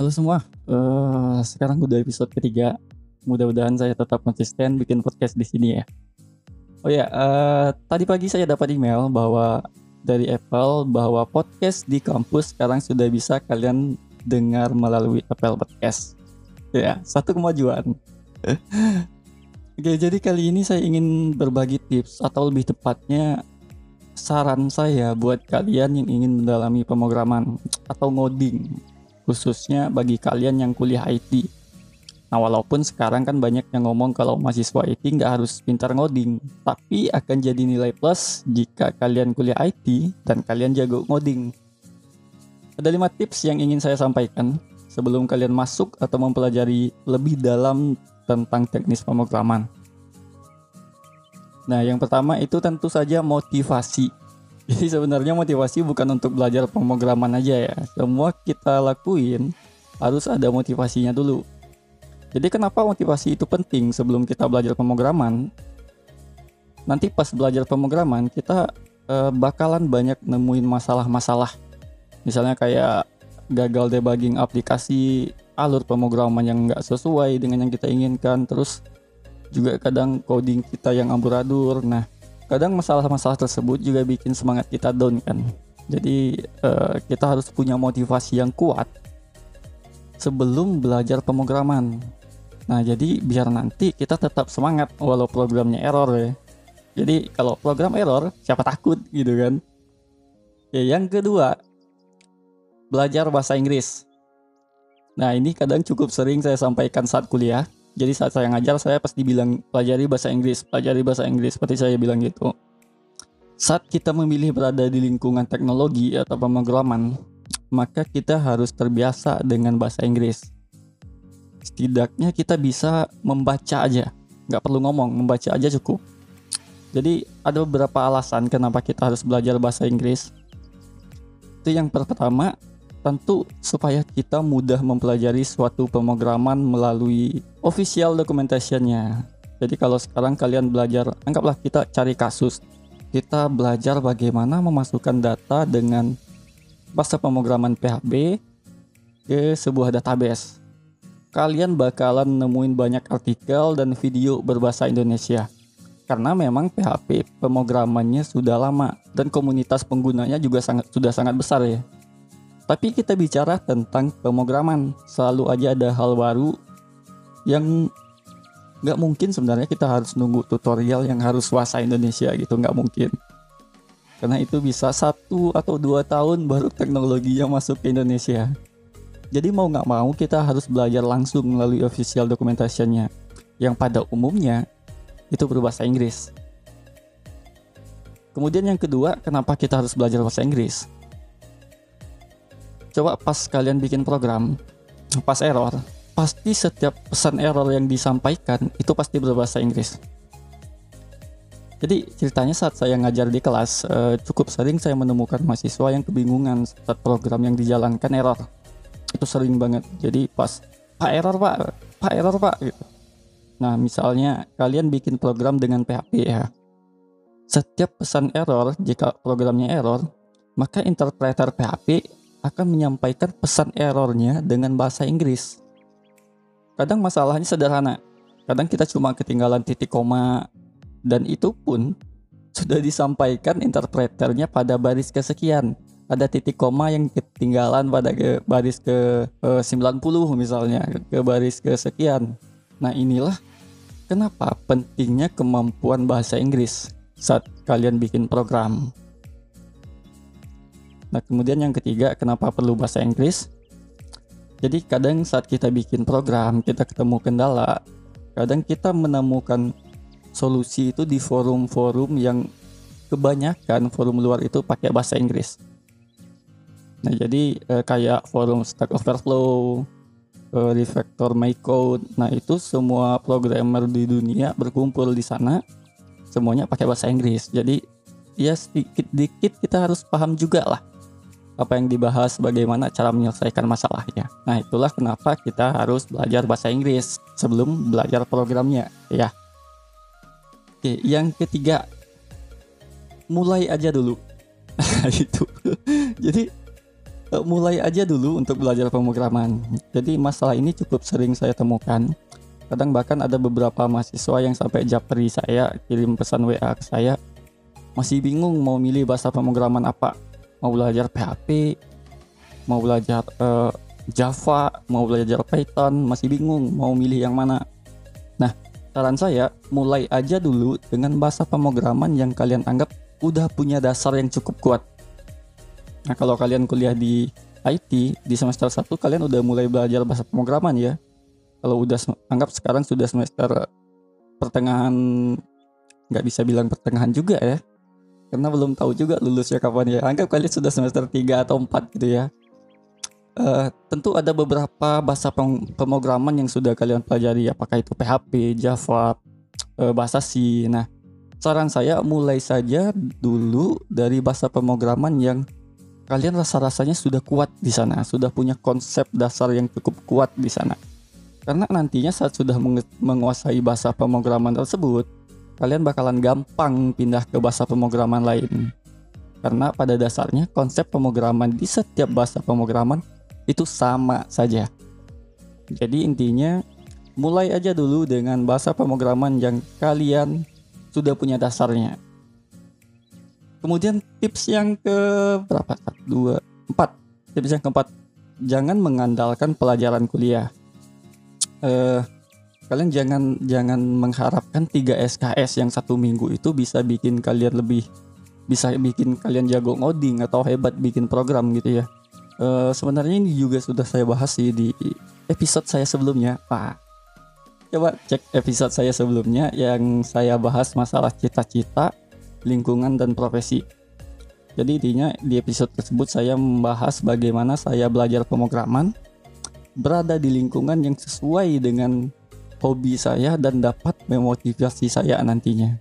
Halo semua, uh, sekarang udah episode ketiga. Mudah-mudahan saya tetap konsisten bikin podcast di sini ya. Oh ya, uh, tadi pagi saya dapat email bahwa dari Apple bahwa podcast di kampus sekarang sudah bisa kalian dengar melalui Apple Podcast. Ya, satu kemajuan. Oke, jadi kali ini saya ingin berbagi tips atau lebih tepatnya saran saya buat kalian yang ingin mendalami pemrograman atau ngoding khususnya bagi kalian yang kuliah IT. Nah walaupun sekarang kan banyak yang ngomong kalau mahasiswa IT nggak harus pintar ngoding, tapi akan jadi nilai plus jika kalian kuliah IT dan kalian jago ngoding. Ada lima tips yang ingin saya sampaikan sebelum kalian masuk atau mempelajari lebih dalam tentang teknis pemrograman. Nah, yang pertama itu tentu saja motivasi. Jadi sebenarnya motivasi bukan untuk belajar pemrograman aja ya. Semua kita lakuin harus ada motivasinya dulu. Jadi kenapa motivasi itu penting sebelum kita belajar pemrograman? Nanti pas belajar pemrograman kita eh, bakalan banyak nemuin masalah-masalah. Misalnya kayak gagal debugging aplikasi, alur pemrograman yang nggak sesuai dengan yang kita inginkan, terus juga kadang coding kita yang amburadul. Nah, kadang masalah-masalah tersebut juga bikin semangat kita down kan. Jadi uh, kita harus punya motivasi yang kuat sebelum belajar pemrograman. Nah jadi biar nanti kita tetap semangat walau programnya error ya. Jadi kalau program error siapa takut gitu kan. Ya yang kedua belajar bahasa Inggris. Nah ini kadang cukup sering saya sampaikan saat kuliah jadi saat saya ngajar saya pasti bilang pelajari bahasa Inggris, pelajari bahasa Inggris seperti saya bilang gitu. Saat kita memilih berada di lingkungan teknologi atau pemrograman, maka kita harus terbiasa dengan bahasa Inggris. Setidaknya kita bisa membaca aja, nggak perlu ngomong, membaca aja cukup. Jadi ada beberapa alasan kenapa kita harus belajar bahasa Inggris. Itu yang pertama, tentu supaya kita mudah mempelajari suatu pemrograman melalui official documentationnya. Jadi kalau sekarang kalian belajar, anggaplah kita cari kasus, kita belajar bagaimana memasukkan data dengan bahasa pemrograman PHP ke sebuah database. Kalian bakalan nemuin banyak artikel dan video berbahasa Indonesia. Karena memang PHP pemrogramannya sudah lama dan komunitas penggunanya juga sangat sudah sangat besar ya. Tapi kita bicara tentang pemrograman, selalu aja ada hal baru yang nggak mungkin sebenarnya kita harus nunggu tutorial yang harus bahasa Indonesia gitu, nggak mungkin. Karena itu bisa satu atau dua tahun baru teknologi yang masuk ke Indonesia. Jadi mau nggak mau kita harus belajar langsung melalui official documentationnya, yang pada umumnya itu berbahasa Inggris. Kemudian yang kedua, kenapa kita harus belajar bahasa Inggris? Coba pas kalian bikin program pas error pasti setiap pesan error yang disampaikan itu pasti berbahasa Inggris. Jadi ceritanya saat saya ngajar di kelas uh, cukup sering saya menemukan mahasiswa yang kebingungan saat program yang dijalankan error. Itu sering banget. Jadi pas pak error pak. Pak error pak gitu. Nah misalnya kalian bikin program dengan PHP ya. Setiap pesan error jika programnya error maka interpreter PHP akan menyampaikan pesan errornya dengan bahasa Inggris. Kadang masalahnya sederhana. Kadang kita cuma ketinggalan titik koma dan itu pun sudah disampaikan interpreternya pada baris kesekian. Ada titik koma yang ketinggalan pada ke baris ke eh, 90 misalnya, ke baris kesekian. Nah, inilah kenapa pentingnya kemampuan bahasa Inggris saat kalian bikin program. Nah, kemudian yang ketiga, kenapa perlu bahasa Inggris? Jadi kadang saat kita bikin program, kita ketemu kendala, kadang kita menemukan solusi itu di forum-forum yang kebanyakan forum luar itu pakai bahasa Inggris. Nah, jadi eh, kayak forum Stack Overflow, eh, Refactor My Code. Nah, itu semua programmer di dunia berkumpul di sana. Semuanya pakai bahasa Inggris. Jadi ya sedikit-dikit kita harus paham juga lah apa yang dibahas bagaimana cara menyelesaikan masalahnya. Nah, itulah kenapa kita harus belajar bahasa Inggris sebelum belajar programnya, ya. Oke, yang ketiga mulai aja dulu. Itu. Jadi uh, mulai aja dulu untuk belajar pemrograman. Jadi masalah ini cukup sering saya temukan. Kadang bahkan ada beberapa mahasiswa yang sampai japri saya kirim pesan WA ke saya masih bingung mau milih bahasa pemrograman apa. Mau belajar PHP, mau belajar uh, Java, mau belajar Python, masih bingung mau milih yang mana. Nah, saran saya mulai aja dulu dengan bahasa pemrograman yang kalian anggap udah punya dasar yang cukup kuat. Nah, kalau kalian kuliah di IT di semester 1 kalian udah mulai belajar bahasa pemrograman ya. Kalau udah anggap sekarang sudah semester pertengahan nggak bisa bilang pertengahan juga ya. Karena belum tahu juga lulusnya kapan ya. Anggap kalian sudah semester 3 atau 4 gitu ya. Uh, tentu ada beberapa bahasa pem pemrograman yang sudah kalian pelajari apakah itu PHP, Java, uh, bahasa C. Nah, saran saya mulai saja dulu dari bahasa pemrograman yang kalian rasa-rasanya sudah kuat di sana, sudah punya konsep dasar yang cukup kuat di sana. Karena nantinya saat sudah menguasai bahasa pemrograman tersebut, kalian bakalan gampang pindah ke bahasa pemrograman lain. Karena pada dasarnya konsep pemrograman di setiap bahasa pemrograman itu sama saja. Jadi intinya mulai aja dulu dengan bahasa pemrograman yang kalian sudah punya dasarnya. Kemudian tips yang ke berapa? Dua, empat. Tips yang keempat, jangan mengandalkan pelajaran kuliah. Eh, kalian jangan jangan mengharapkan 3 SKS yang satu minggu itu bisa bikin kalian lebih bisa bikin kalian jago ngoding atau hebat bikin program gitu ya. Uh, sebenarnya ini juga sudah saya bahas sih di episode saya sebelumnya. Pak, coba cek episode saya sebelumnya yang saya bahas masalah cita-cita, lingkungan dan profesi. Jadi intinya di episode tersebut saya membahas bagaimana saya belajar pemrograman berada di lingkungan yang sesuai dengan hobi saya dan dapat memotivasi saya nantinya.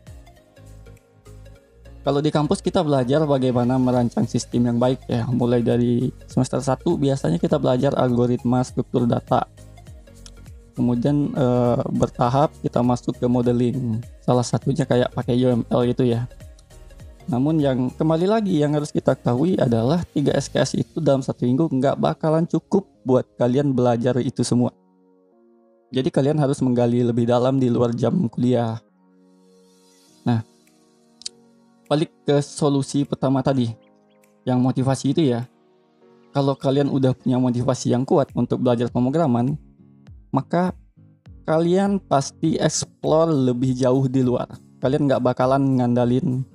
Kalau di kampus kita belajar bagaimana merancang sistem yang baik ya. Mulai dari semester 1 biasanya kita belajar algoritma struktur data, kemudian uh, bertahap kita masuk ke modeling salah satunya kayak pakai UML itu ya namun yang kembali lagi yang harus kita ketahui adalah 3 SKS itu dalam satu minggu nggak bakalan cukup buat kalian belajar itu semua jadi kalian harus menggali lebih dalam di luar jam kuliah nah balik ke solusi pertama tadi yang motivasi itu ya kalau kalian udah punya motivasi yang kuat untuk belajar pemrograman maka kalian pasti explore lebih jauh di luar. Kalian nggak bakalan ngandalin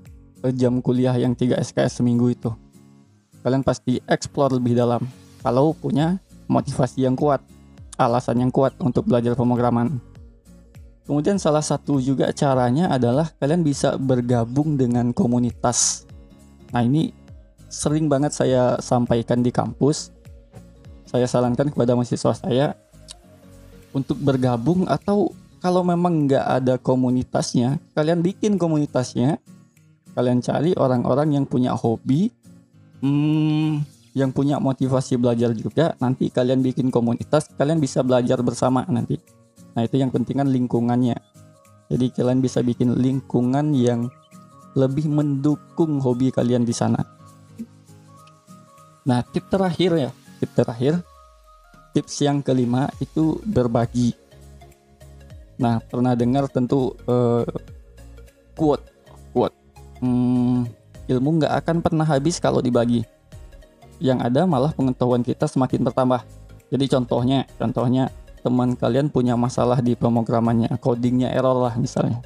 jam kuliah yang 3 SKS seminggu itu. Kalian pasti explore lebih dalam kalau punya motivasi yang kuat, alasan yang kuat untuk belajar pemrograman. Kemudian salah satu juga caranya adalah kalian bisa bergabung dengan komunitas. Nah ini sering banget saya sampaikan di kampus. Saya sarankan kepada mahasiswa saya untuk bergabung atau kalau memang nggak ada komunitasnya, kalian bikin komunitasnya, kalian cari orang-orang yang punya hobi, hmm, yang punya motivasi belajar juga, nanti kalian bikin komunitas, kalian bisa belajar bersama nanti. Nah itu yang penting kan lingkungannya. Jadi kalian bisa bikin lingkungan yang lebih mendukung hobi kalian di sana. Nah tip terakhir ya, tip terakhir tips yang kelima itu berbagi. Nah, pernah dengar tentu uh, quote, quote, hmm, ilmu nggak akan pernah habis kalau dibagi. Yang ada malah pengetahuan kita semakin bertambah. Jadi contohnya, contohnya teman kalian punya masalah di pemrogramannya, codingnya error lah misalnya.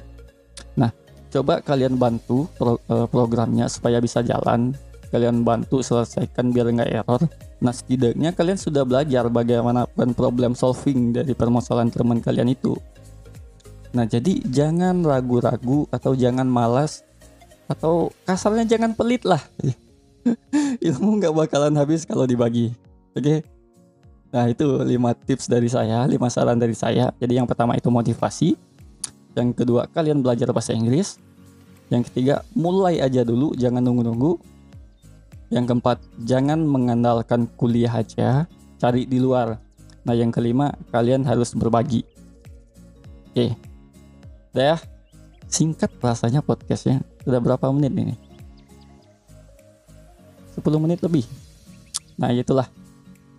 Nah, coba kalian bantu pro, uh, programnya supaya bisa jalan kalian bantu selesaikan biar nggak error. Nah setidaknya kalian sudah belajar bagaimana problem solving dari permasalahan teman kalian itu. Nah jadi jangan ragu-ragu atau jangan malas atau kasarnya jangan pelit lah. Ilmu nggak bakalan habis kalau dibagi. Oke. Okay? Nah itu 5 tips dari saya, 5 saran dari saya. Jadi yang pertama itu motivasi. Yang kedua kalian belajar bahasa Inggris. Yang ketiga mulai aja dulu, jangan nunggu-nunggu. Yang keempat, jangan mengandalkan kuliah aja, cari di luar. Nah, yang kelima, kalian harus berbagi. Oke. Udah ya. Singkat rasanya podcastnya. Sudah berapa menit ini? 10 menit lebih. Nah, itulah.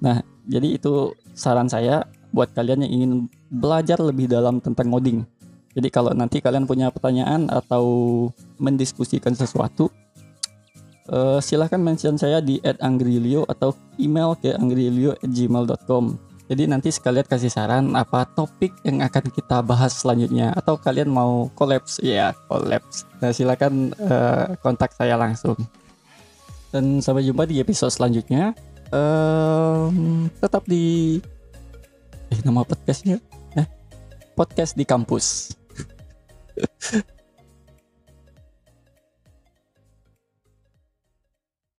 Nah, jadi itu saran saya buat kalian yang ingin belajar lebih dalam tentang ngoding. Jadi kalau nanti kalian punya pertanyaan atau mendiskusikan sesuatu, uh, silahkan mention saya di @anggrilio atau email ke anggrilio@gmail.com. Jadi nanti sekalian kasih saran apa topik yang akan kita bahas selanjutnya atau kalian mau kolaps ya kolaps. Nah silakan uh, kontak saya langsung. Dan sampai jumpa di episode selanjutnya. Um, tetap di eh, nama podcastnya eh, podcast di kampus.